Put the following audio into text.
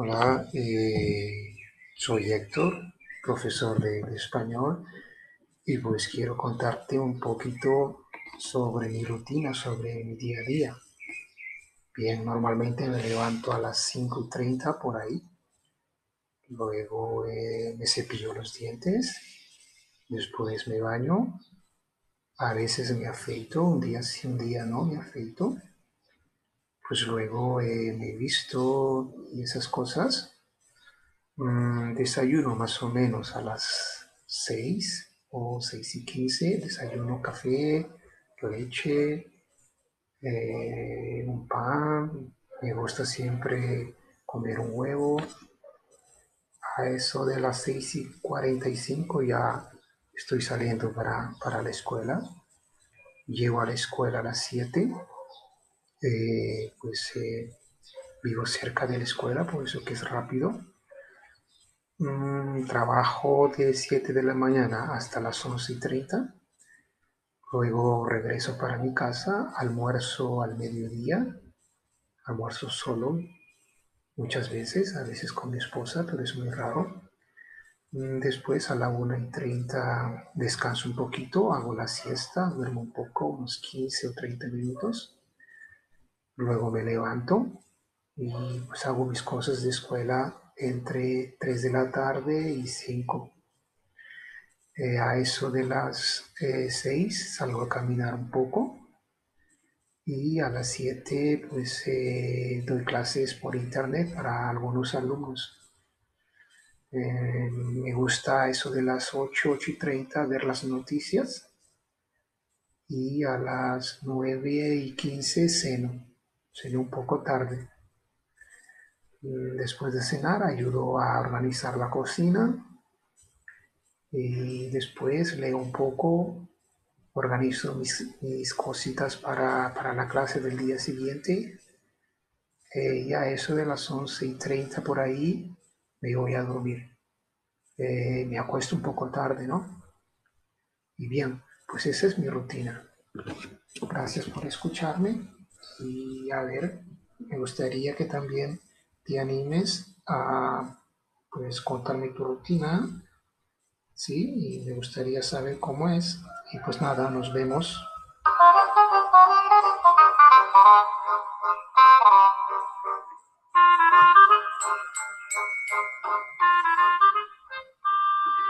Hola, eh, soy Héctor, profesor de, español, y pues quiero contarte un poquito sobre mi rutina, sobre mi día a día. Bien, normalmente me levanto a las 5.30 por ahí, luego eh, me cepillo los dientes, después me baño, a veces me afeito, un día sí, un día no, me afeito pues luego eh, me he visto esas cosas. Mm, desayuno más o menos a las 6 o 6 y 15. Desayuno café, leche, eh, un pan. Me gusta siempre comer un huevo. A eso de las 6 y 45 ya estoy saliendo para, para la escuela. Llego a la escuela a las 7 eh, pues eh, vivo cerca de la escuela, por eso que es rápido. Mm, trabajo de 7 de la mañana hasta las 11 y 30. Luego regreso para mi casa, almuerzo al mediodía, almuerzo solo muchas veces, a veces con mi esposa, pero es muy raro. Mm, después a la 1 y 30 descanso un poquito, hago la siesta, duermo un poco, unos 15 o 30 minutos. Luego me levanto y pues hago mis cosas de escuela entre 3 de la tarde y 5. Eh, a eso de las 6 eh, salgo a caminar un poco y a las 7 pues eh, doy clases por internet para algunos alumnos. me gusta eso de las 8, 8 y 30 ver las noticias y a las 9 y 15 ceno sería un poco tarde. Después de cenar ayudo a organizar la cocina y después leo un poco, organizo mis, cositas para, la clase del día siguiente. Eh, y a eso de las 11 y 30 por ahí me voy a dormir. Eh, me acuesto un poco tarde, ¿no? Y bien, pues esa es mi rutina. Gracias por escucharme y a ver, me gustaría que también te animes a pues contarme tu rutina, ¿sí? Y me gustaría saber cómo es. Y pues nada, nos vemos.